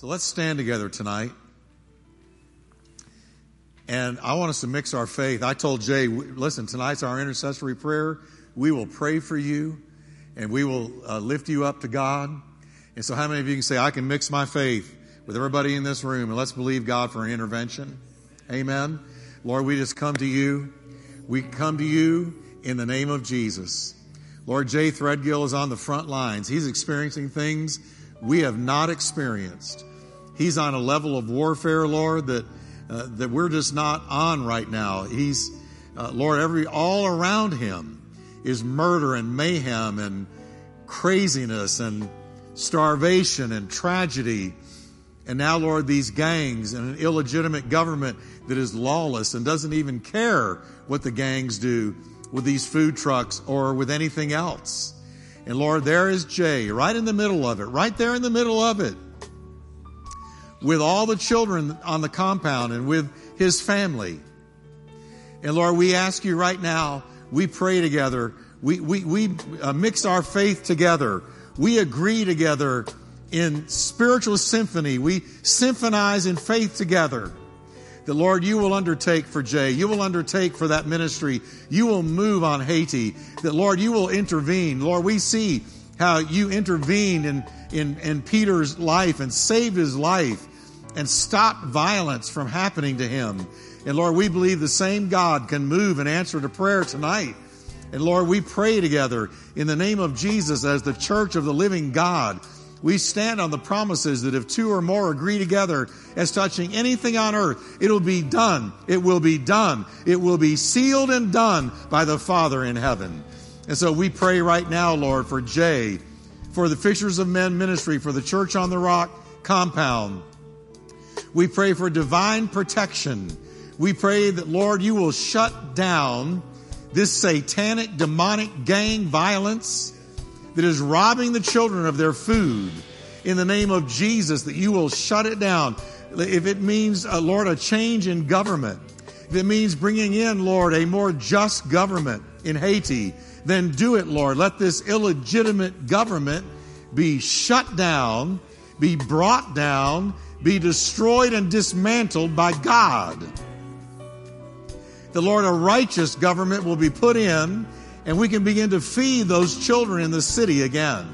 So let's stand together tonight. And I want us to mix our faith. I told Jay, listen, tonight's our intercessory prayer. We will pray for you and we will uh, lift you up to God. And so, how many of you can say, I can mix my faith with everybody in this room and let's believe God for an intervention? Amen. Lord, we just come to you. We come to you in the name of Jesus. Lord, Jay Threadgill is on the front lines. He's experiencing things we have not experienced. He's on a level of warfare, Lord, that uh, that we're just not on right now. He's, uh, Lord, every all around him is murder and mayhem and craziness and starvation and tragedy. And now, Lord, these gangs and an illegitimate government that is lawless and doesn't even care what the gangs do with these food trucks or with anything else. And Lord, there is Jay right in the middle of it, right there in the middle of it, with all the children on the compound and with his family. And Lord, we ask you right now, we pray together, we, we, we uh, mix our faith together, we agree together in spiritual symphony, we symphonize in faith together that Lord, you will undertake for Jay. You will undertake for that ministry. You will move on Haiti. That Lord, you will intervene. Lord, we see how you intervened in, in, in Peter's life and saved his life and stop violence from happening to him. And Lord, we believe the same God can move and answer to prayer tonight. And Lord, we pray together in the name of Jesus as the church of the living God we stand on the promises that if two or more agree together as touching anything on earth, it'll be done. It will be done. It will be sealed and done by the Father in heaven. And so we pray right now, Lord, for Jay, for the Fishers of Men ministry, for the Church on the Rock compound. We pray for divine protection. We pray that, Lord, you will shut down this satanic, demonic gang violence that is robbing the children of their food in the name of Jesus, that you will shut it down. If it means, uh, Lord, a change in government, if it means bringing in, Lord, a more just government in Haiti, then do it, Lord. Let this illegitimate government be shut down, be brought down, be destroyed and dismantled by God. The Lord, a righteous government will be put in and we can begin to feed those children in the city again.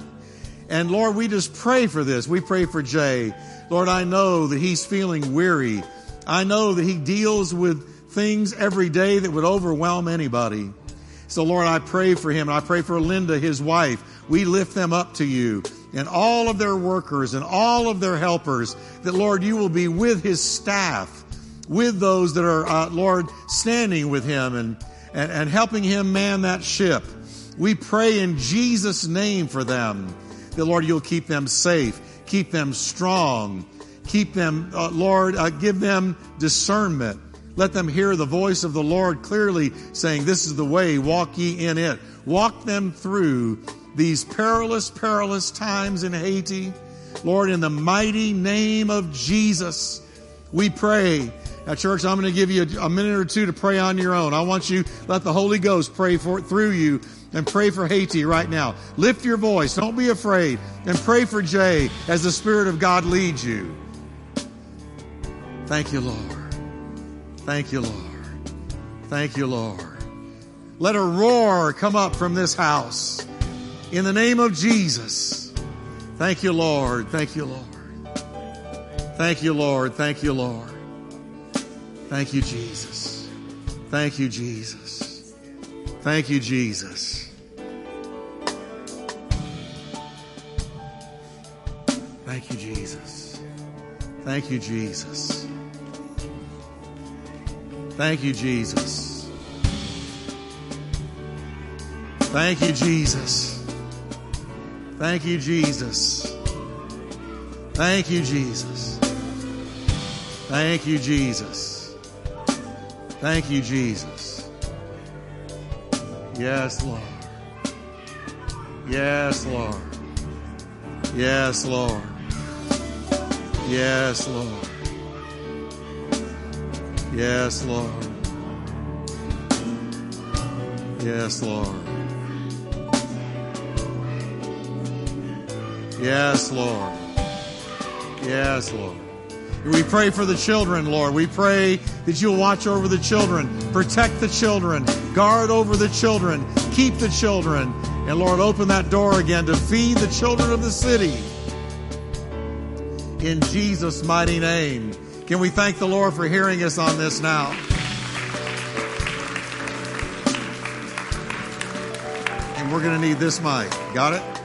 And Lord, we just pray for this. We pray for Jay. Lord, I know that he's feeling weary. I know that he deals with things every day that would overwhelm anybody. So Lord, I pray for him and I pray for Linda, his wife. We lift them up to you and all of their workers and all of their helpers that Lord, you will be with his staff, with those that are, uh, Lord, standing with him and and, and helping him man that ship. We pray in Jesus' name for them that, Lord, you'll keep them safe, keep them strong, keep them, uh, Lord, uh, give them discernment. Let them hear the voice of the Lord clearly saying, This is the way, walk ye in it. Walk them through these perilous, perilous times in Haiti. Lord, in the mighty name of Jesus, we pray now, church, I'm going to give you a, minute or two to pray on your own. I want you let the Holy Ghost pray for through you and pray for Haiti right now. Lift your voice. Don't be afraid and pray for Jay as the Spirit of God leads you. Thank you, Lord. Thank you, Lord. Thank you, Lord. Let a roar come up from this house in the name of Jesus. Thank you, Lord. Thank you, Lord. Thank you, Lord. Thank you, Lord. Thank you, Jesus. Thank you, Jesus. Thank you, Jesus. Thank you, Jesus. Thank you, Jesus. Thank you, Jesus. Thank you, Jesus. Thank you, Jesus. Thank you, Jesus. Thank you, Jesus. Thank you, Jesus. Yes, Lord. Yes, Lord. Yes, Lord. Yes, Lord. Yes, Lord. Yes, Lord. Yes, Lord. Yes, Lord. We pray for the children, Lord. We pray that you'll watch over the children, protect the children, guard over the children, keep the children. And Lord, open that door again to feed the children of the city. In Jesus' mighty name. Can we thank the Lord for hearing us on this now? And we're going to need this mic. Got it?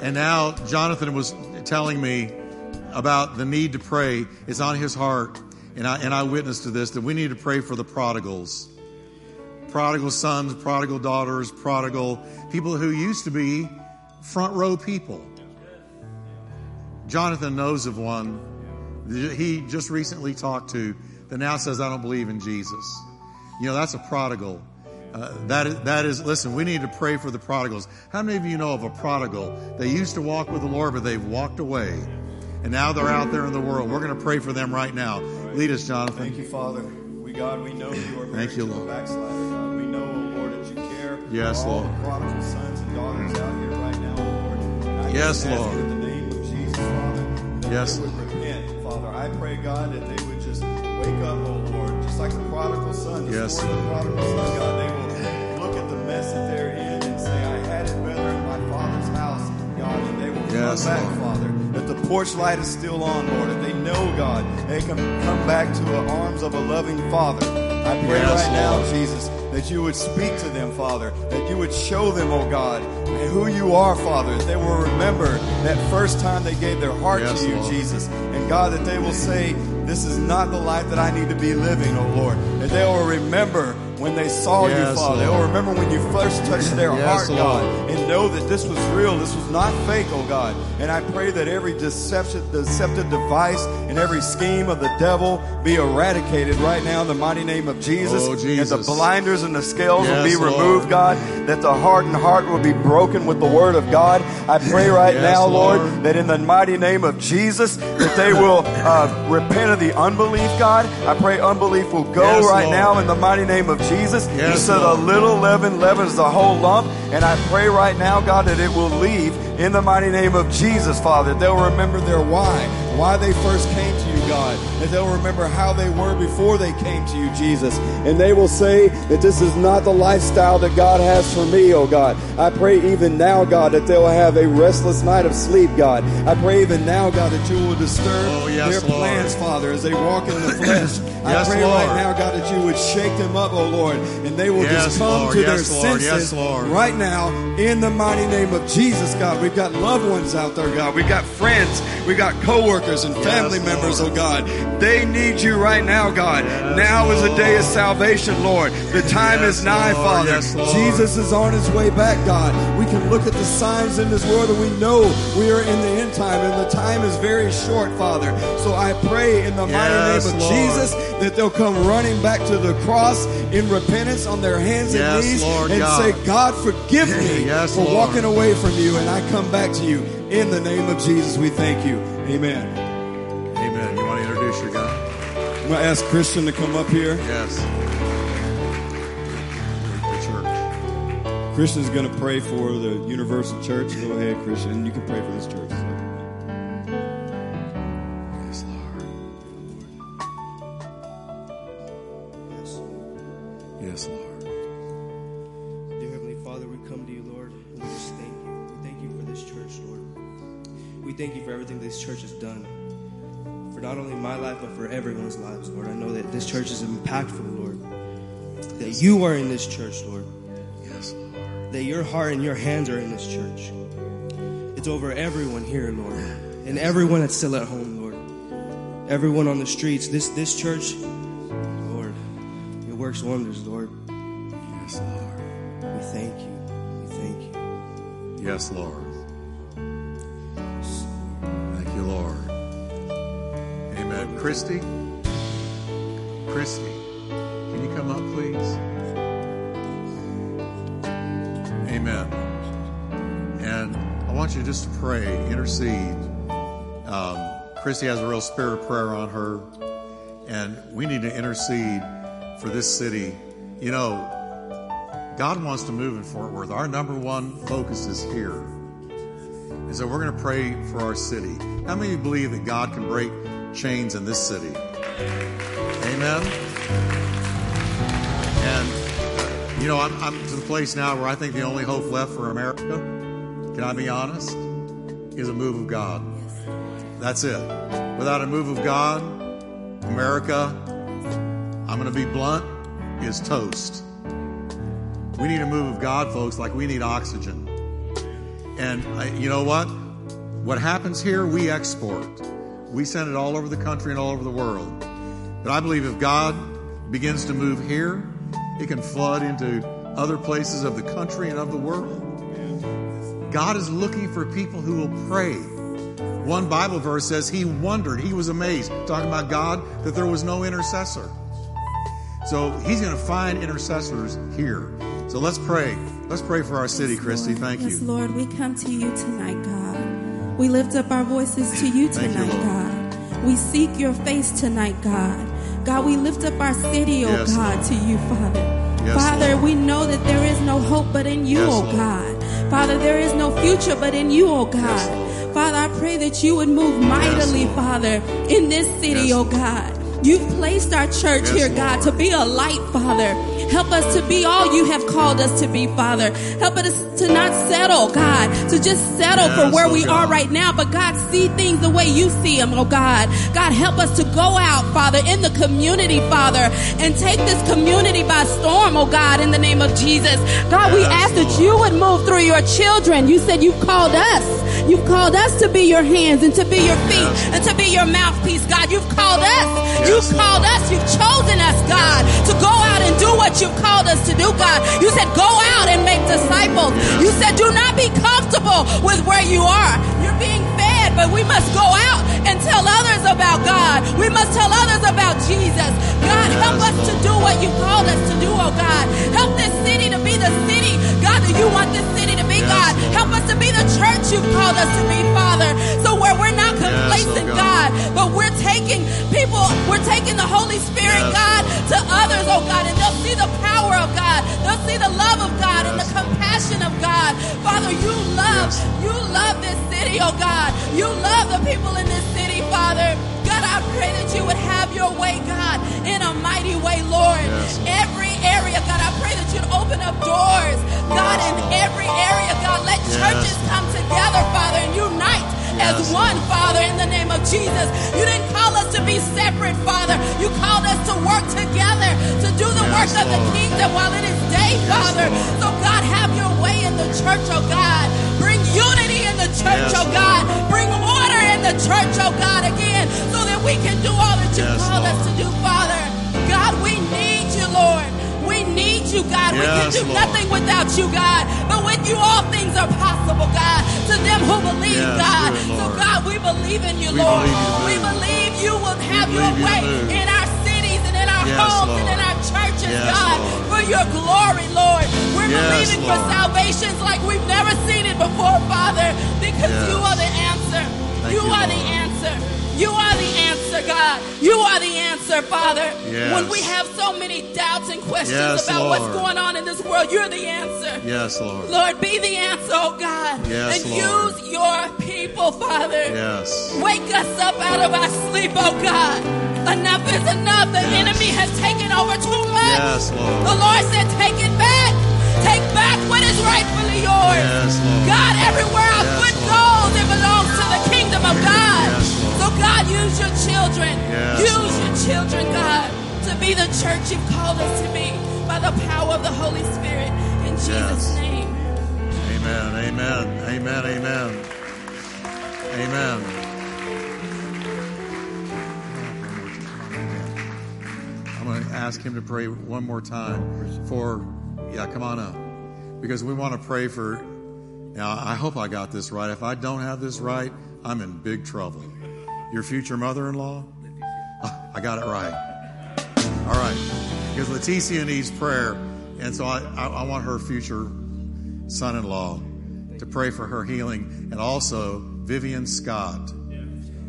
And now Jonathan was telling me about the need to pray. It's on his heart. And I, and I witnessed to this that we need to pray for the prodigals. Prodigal sons, prodigal daughters, prodigal people who used to be front row people. Jonathan knows of one he just recently talked to that now says, I don't believe in Jesus. You know, that's a prodigal. Uh, that, is, that is, listen, we need to pray for the prodigals. How many of you know of a prodigal? They used to walk with the Lord, but they've walked away. And now they're out there in the world. We're going to pray for them right now. Lead us, Jonathan. Thank you, Father. We, God, we know you are Thank you, Lord. backslider, God. We know, oh Lord, that you care yes, for all Lord. the prodigal sons and daughters out here right now, Lord. And I yes, Lord. in the name of Jesus, Father, yes, would repent, Father. I pray, God, that they would just wake up, oh Lord, just like the prodigal son. Yes, of the prodigal son, God. They will yes, come back. Father. That the porch light is still on, Lord. If they know, God, they can come back to the arms of a loving Father. I pray yes, right now, Lord. Jesus, that you would speak to them, Father, that you would show them, oh God, who you are, Father, that they will remember that first time they gave their heart yes, to you, Lord. Jesus. And God, that they will say, this is not the life that I need to be living, oh Lord. That they will remember when they saw yes, you, Father. They will remember when you first touched their yes, heart, Lord. God, and know that this was real, this was not fake, oh God. And I pray that every deception, deceptive device and every scheme of the devil be eradicated right now in the mighty name of Jesus. Oh, Jesus. And the blinders and the scales will Yes, be Lord. removed, God. That the hardened heart will be broken with the word of God. I pray right now, Lord, Lord. that in the mighty name of Jesus, that they will uh, repent of the unbelief, God. I pray unbelief will go right Lord. now in the mighty name of Jesus. Yes, you said Lord. a little leaven leavens the whole lump. And I pray right now, God, that it will leave in the mighty name of Jesus, Father. They'll remember their why, why they first came to you, God. That they'll remember how they were before they came to you, Jesus. And they will say that this is not the lifestyle that God has for me, oh God. I pray even now, God, that they'll have a restless night of sleep, God. I pray even now, God, that you will disturb Oh, yes, their Lord. plans, Father, as they walk in the flesh. Yes, I pray Lord. right now, God, that you would shake them up, oh Lord, and they will Yes, just come Lord. to Yes, their. Yes, senses Lord. right now in the mighty name of Jesus, God. We've got loved ones out there, God. We've got friends. We've got coworkers and family Yes, members, oh God. They need you right now, God. now is a day of salvation, Lord. The time Yes, is nigh, Lord. Father. Yes, Jesus is on his way back, God. We can look at the signs in this world and we know we are in the end time and the time is very short, Father. So I pray in the mighty name of Lord. Jesus that they'll come running back to the cross in repentance on their hands and knees Lord and God. say, God, forgive me Yes, for Lord. walking away from you, and I come back to you. In the name of Jesus, we thank you. Amen. I'm going to ask Christian to come up here. Yes. Church. Christian's going to pray for the Universal Church. Go ahead, Christian. You can pray for this church. Yes, Lord. Yes, Lord. Dear Heavenly Father, we come to you, Lord, and we just thank you. We thank you for this church, Lord. We thank you for everything this church has done. Not only my life, but for everyone's lives, Lord. I know that this church is impactful, Lord. That you are in this church, Lord. Yes, Lord. That your heart and your hands are in this church. It's over everyone here, Lord. And everyone that's still at home, Lord. Everyone on the streets. This this church, Lord, it works wonders, Lord. Yes, Lord. We thank you. We thank you. Yes, Lord. Christy? Christy, can you come up, please? Amen. And I want you just to pray, intercede. Um, Christy has a real spirit of prayer on her, and we need to intercede for this city. You know, God wants to move in Fort Worth. Our number one focus is here. And so we're going to pray for our city. How many believe that God can break chains in this city? Amen. And, you know, I'm, I'm to the place now where I think the only hope left for America, can I be honest, is a move of God. That's it. Without a move of God, America, I'm going to be blunt, is toast. We need a move of God, folks, like we need oxygen. And uh, you know what? What happens here, we export. We send it all over the country and all over the world. But I believe if God begins to move here, it can flood into other places of the country and of the world. God is looking for people who will pray. One Bible verse says he wondered, he was amazed, talking about God, that there was no intercessor. So he's going to find intercessors here. So let's pray. Let's pray for our city, Yes, Christy. Lord. Thank yes, you. Lord, we come to you tonight, God. We lift up our voices to you tonight, God. We seek your face tonight, God. God, we lift up our city, oh Yes, God, Lord. to you, Father. Yes, Father, Lord. we know that there is no hope but in you, Yes, oh Lord. God. Father, there is no future but in you, oh God. Father, I pray that you would move mightily, Lord. Father, in this city, oh God. You've placed our church here, God, to be a light, Father. Help us to be all you have called us to be, Father. Help us to not settle, God, to just settle for where oh we God. are right now, but God, see things the way you see them, oh God. God, help us to go out, Father, in the community, Father, and take this community by storm, oh God, in the name of Jesus. God, we ask that you would move through your children. You said you've called us. You've called us to be your hands and to be your feet and to be your mouthpiece, God. You've called us. You've called us. You've chosen us, God, to go out and do what you've called us to do, God. You said go out and make disciples. You said do not be comfortable with where you are. You're being fed, but we must go out and tell others about God. We must tell others about Jesus. God, help us to do what you called us to do, oh God. Help this city to be the city, That you want this city to be, Yes, God. Lord. Help us to be the church you've called us to be, Father. So where we're not Yes, oh complacent, God. God, but we're taking people, we're taking the Holy Spirit, Yes, God, to others, oh God, and they'll see the power of God. They'll see the love of God and the compassion of God. Father, you love, you love this city, oh God. You love the people in this city, Father. God, I pray that you would have your way, God, in a mighty way, Lord. Every area, God, I pray that you'd open up doors, God, in every area, God. Let Yes. churches come together, Father, and unite as one, Father, in the name of Jesus. You didn't call us to be separate, Father. You called us to work together, to do the Yes, work of the kingdom while it is day, Father. Lord. So, God, have your way in the church, oh God. Bring unity in the church, Yes, oh God. Bring order in the church, oh God, again, so that we can do all that you Yes, called us to do, Father. God, we need you, Lord. We need you, God. we can do Lord. nothing without you, God. But with you, all things are possible, God. To them who believe, Yes, God. it, so, God, we believe in you, We Lord. believe you we believe you will have your you way move. in our cities and in our Yes, homes Lord. and in our churches, Yes, God, Lord. for your glory, Lord. We're Yes, believing for salvations like we've never seen it before, Father, because Yes. you are the answer. You you, are the answer. You are the answer, God. You are the answer, Father. Yes. When we have so many doubts and questions Yes, about what's going on in this world, you're the answer. Yes, Lord. Lord, be the answer, oh God. Yes, and Lord. use your people, Father. Yes. Wake us up out of our sleep, oh God. Enough is enough. The Yes. enemy has taken over too much. Yes, Lord. The Lord said, take it back. Take back what is rightfully yours. Yes, Lord. God, everywhere our Yes, foot Lord. goes, it belongs to the kingdom of God. Yes, Lord. so God, use your children. Yes, use Lord. your children, God, to be the church you've called us to be by the power of the Holy Spirit. In Jesus' Yes. name. Amen. Amen. Amen. Amen. Amen. I'm going to ask him to pray one more time for, yeah, come on up. Because we want to pray for, now I hope I got this right. If I don't have this right, I'm in big trouble. Your future mother in law? I got it right. All right. Because Leticia needs prayer. And so I, I, I want her future son in law to pray for her healing. And also Vivian Scott.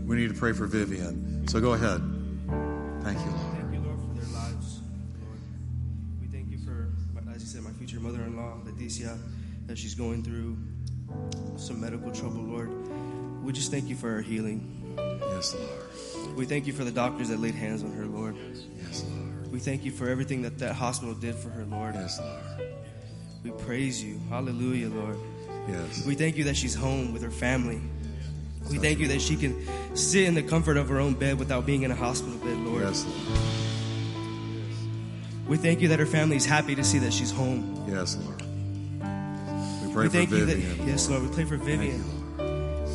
We need to pray for Vivian. So go ahead. Thank you, Lord. Thank you, Lord, for their lives, Lord. We thank you for, as you said, my future mother-in-law, Leticia, that she's going through some medical trouble, Lord. We just thank you for her healing. Yes, Lord. We thank you for the doctors that laid hands on her, Lord. Yes, Lord. We thank you for everything that that hospital did for her, Lord. Yes, Lord. We praise you. Hallelujah, Lord. Yes. We thank you that she's home with her family. We thank you that she can sit in the comfort of her own bed without being in a hospital bed, Lord. Yes, Lord. We thank you that her family is happy to see that she's home. Yes, Lord. We pray we for you Vivian. that yes, Lord. We pray for Vivian you,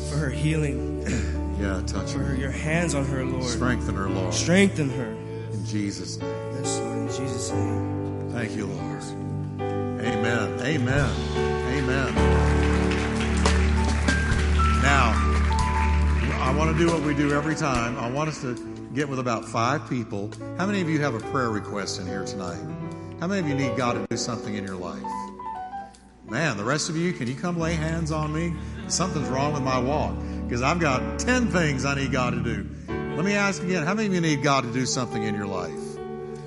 for her healing. Yeah, touch her, her. your hands on her, Lord. Strengthen her, Lord. Strengthen her. In Jesus' name. Yes, Lord, in Jesus' name. Thank you, Lord. Amen. Amen. Amen. Now, I want to do what we do every time. I want us to get with about five people. How many of you have a prayer request in here tonight? How many of you need God to do something in your life? Man, the rest of you, can you come lay hands on me? Something's wrong with my walk because I've got 10 things I need God to do. Let me ask again how many of you need God to do something in your life?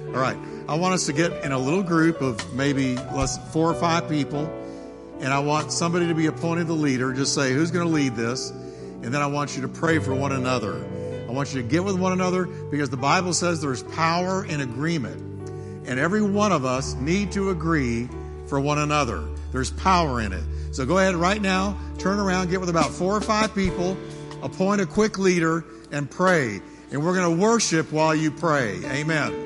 All right. I want us to get in a little group of maybe less four or five people, and I want somebody to be appointed the leader. Just say who's going to lead this, and then I want you to pray for one another. I want you to get with one another because the Bible says there's power in agreement, and every one of us need to agree for one another. There's power in it. So go ahead right now, turn around, get with about four or five people, appoint a quick leader, and pray. And we're going to worship while you pray. Amen.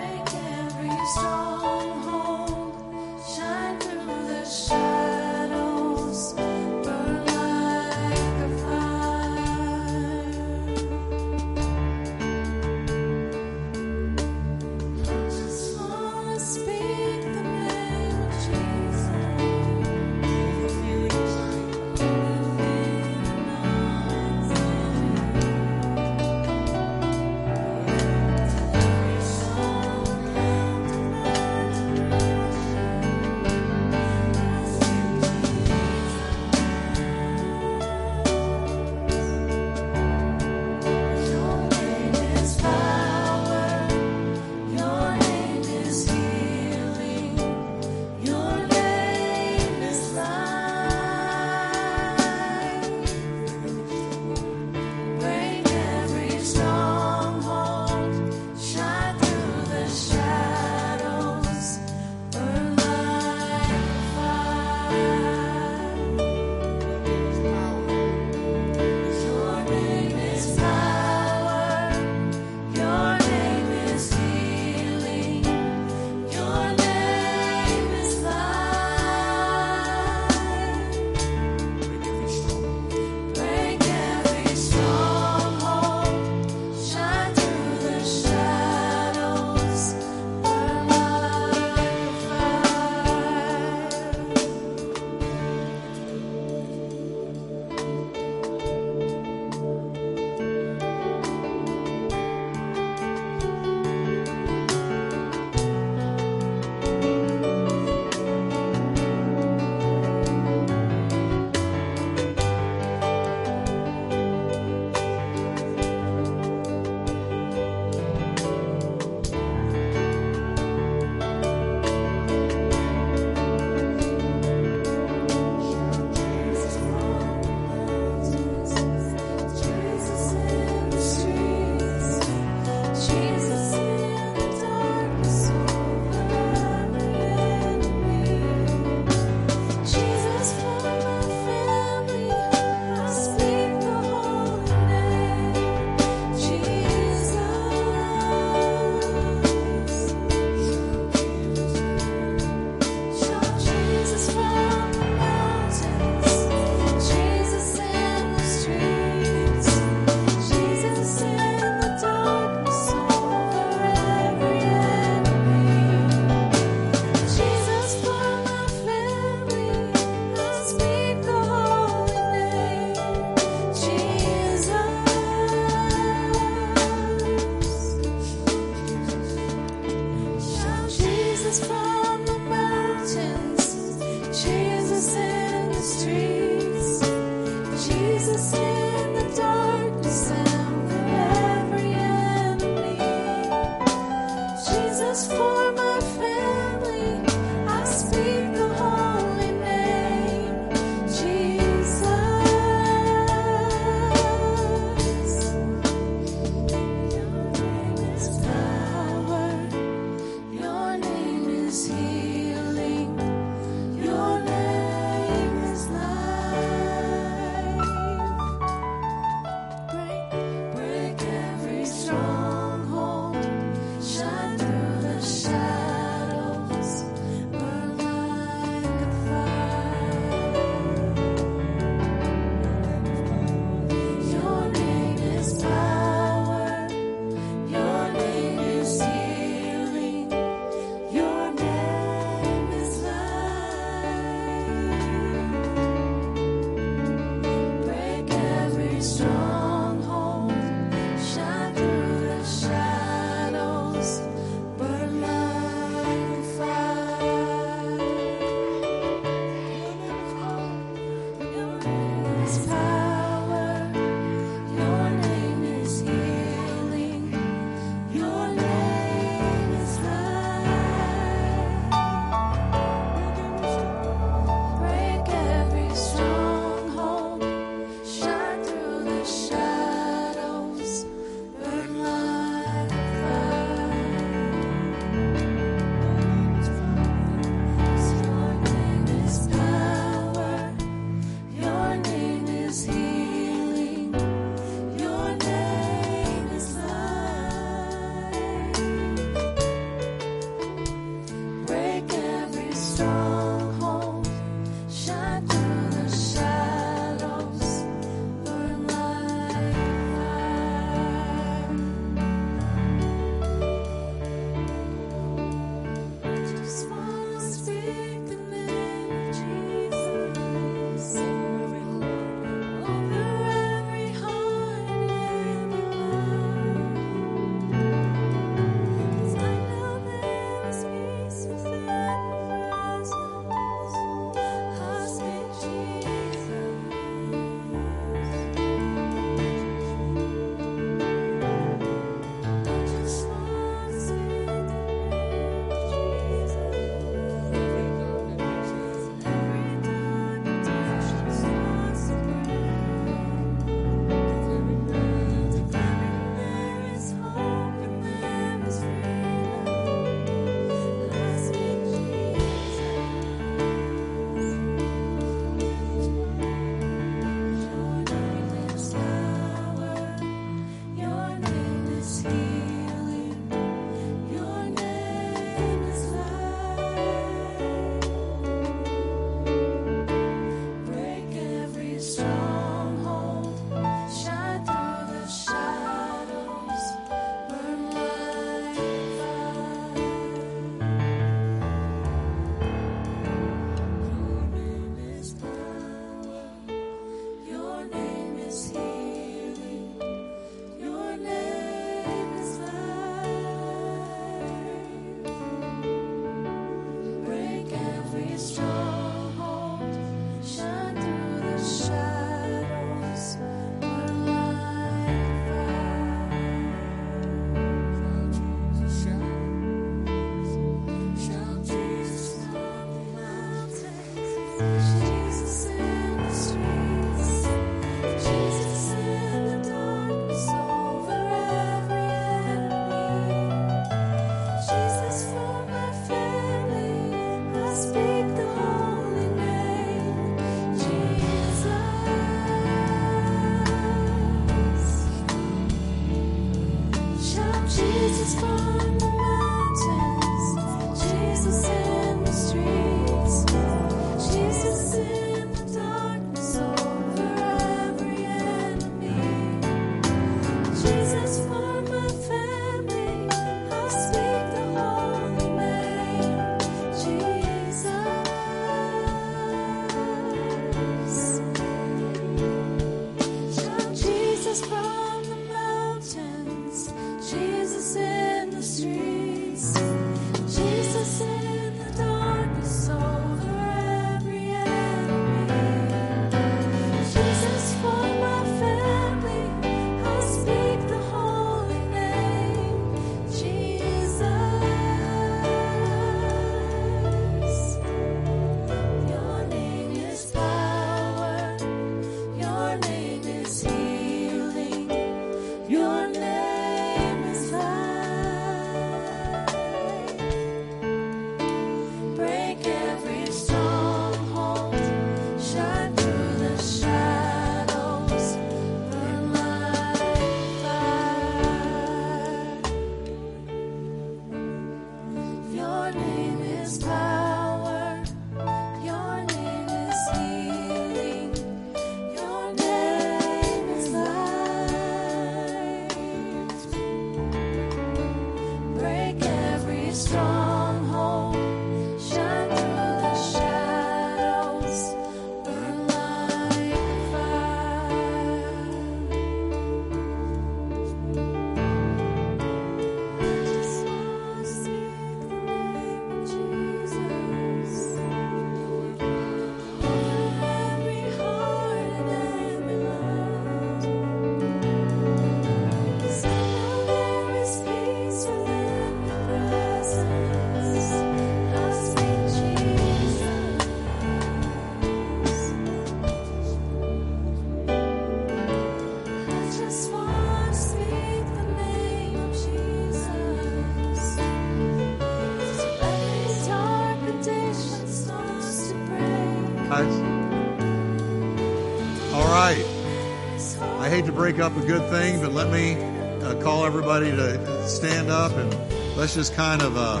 I hate to break up a good thing, but let me uh, call everybody to stand up and let's just kind of uh,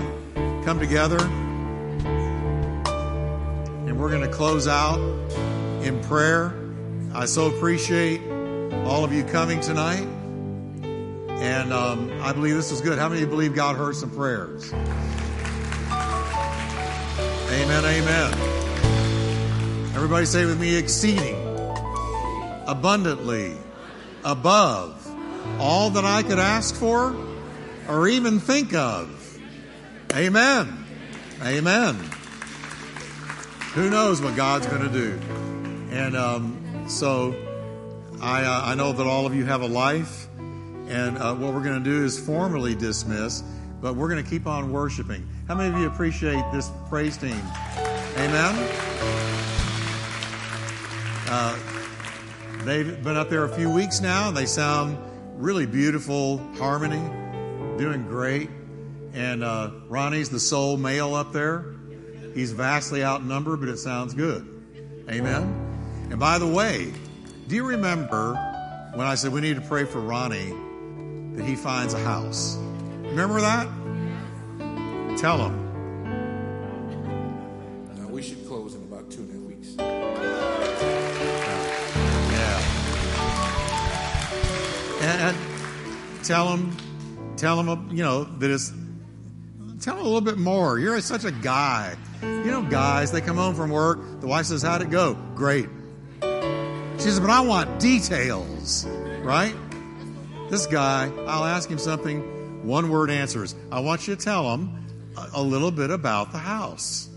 come together. And we're going to close out in prayer. I so appreciate all of you coming tonight. And um, I believe this was good. How many believe God heard some prayers? Amen, amen. Everybody say with me exceeding, abundantly, above all that I could ask for or even think of. Amen. Amen. Who knows what God's going to do? And um, so I, uh, I know that all of you have a life, and uh, what we're going to do is formally dismiss, but we're going to keep on worshiping. How many of you appreciate this praise team? Amen. Uh, they've been up there a few weeks now, and they sound really beautiful harmony, doing great. And uh, Ronnie's the sole male up there. He's vastly outnumbered, but it sounds good. Amen. And by the way, do you remember when I said we need to pray for Ronnie that he finds a house? Remember that? Tell him. Tell him, tell him, you know, that it's, tell him a little bit more. You're such a guy. You know, guys, they come home from work. The wife says, How'd it go? Great. She says, But I want details, right? This guy, I'll ask him something, one word answers. I want you to tell him a, a little bit about the house.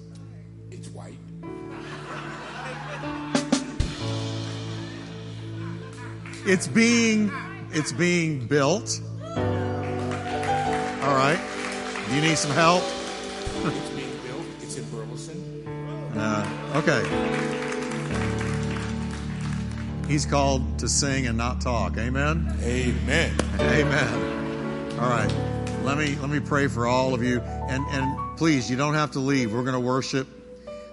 It's white. It's being it's being built. All right. Do you need some help? It's being built. It's in Burleson. Uh, okay. He's called to sing and not talk. Amen. Amen. Amen. All right. Let me let me pray for all of you, and and please, you don't have to leave. We're going to worship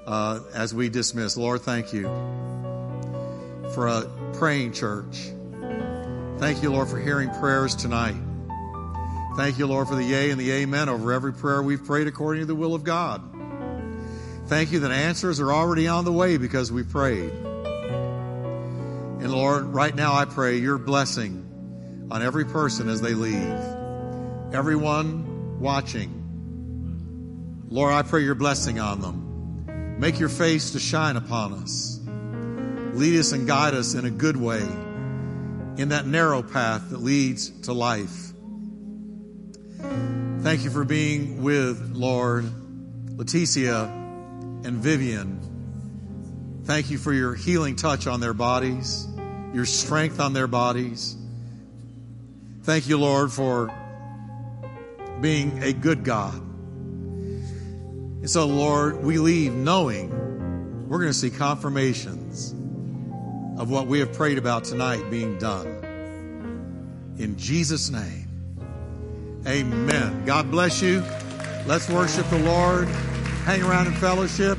uh, as we dismiss. Lord, thank you for a praying church. Thank you, Lord, for hearing prayers tonight. Thank you, Lord, for the yea and the amen over every prayer we've prayed according to the will of God. Thank you that answers are already on the way because we prayed. And Lord, right now I pray your blessing on every person as they leave. Everyone watching. Lord, I pray your blessing on them. Make your face to shine upon us. Lead us and guide us in a good way in that narrow path that leads to life. Thank you for being with Lord Leticia and Vivian. Thank you for your healing touch on their bodies, your strength on their bodies. Thank you, Lord, for being a good God. And so, Lord, we leave knowing we're going to see confirmations of what we have prayed about tonight being done. In Jesus' name, amen. God bless you. Let's worship the Lord. Hang around in fellowship.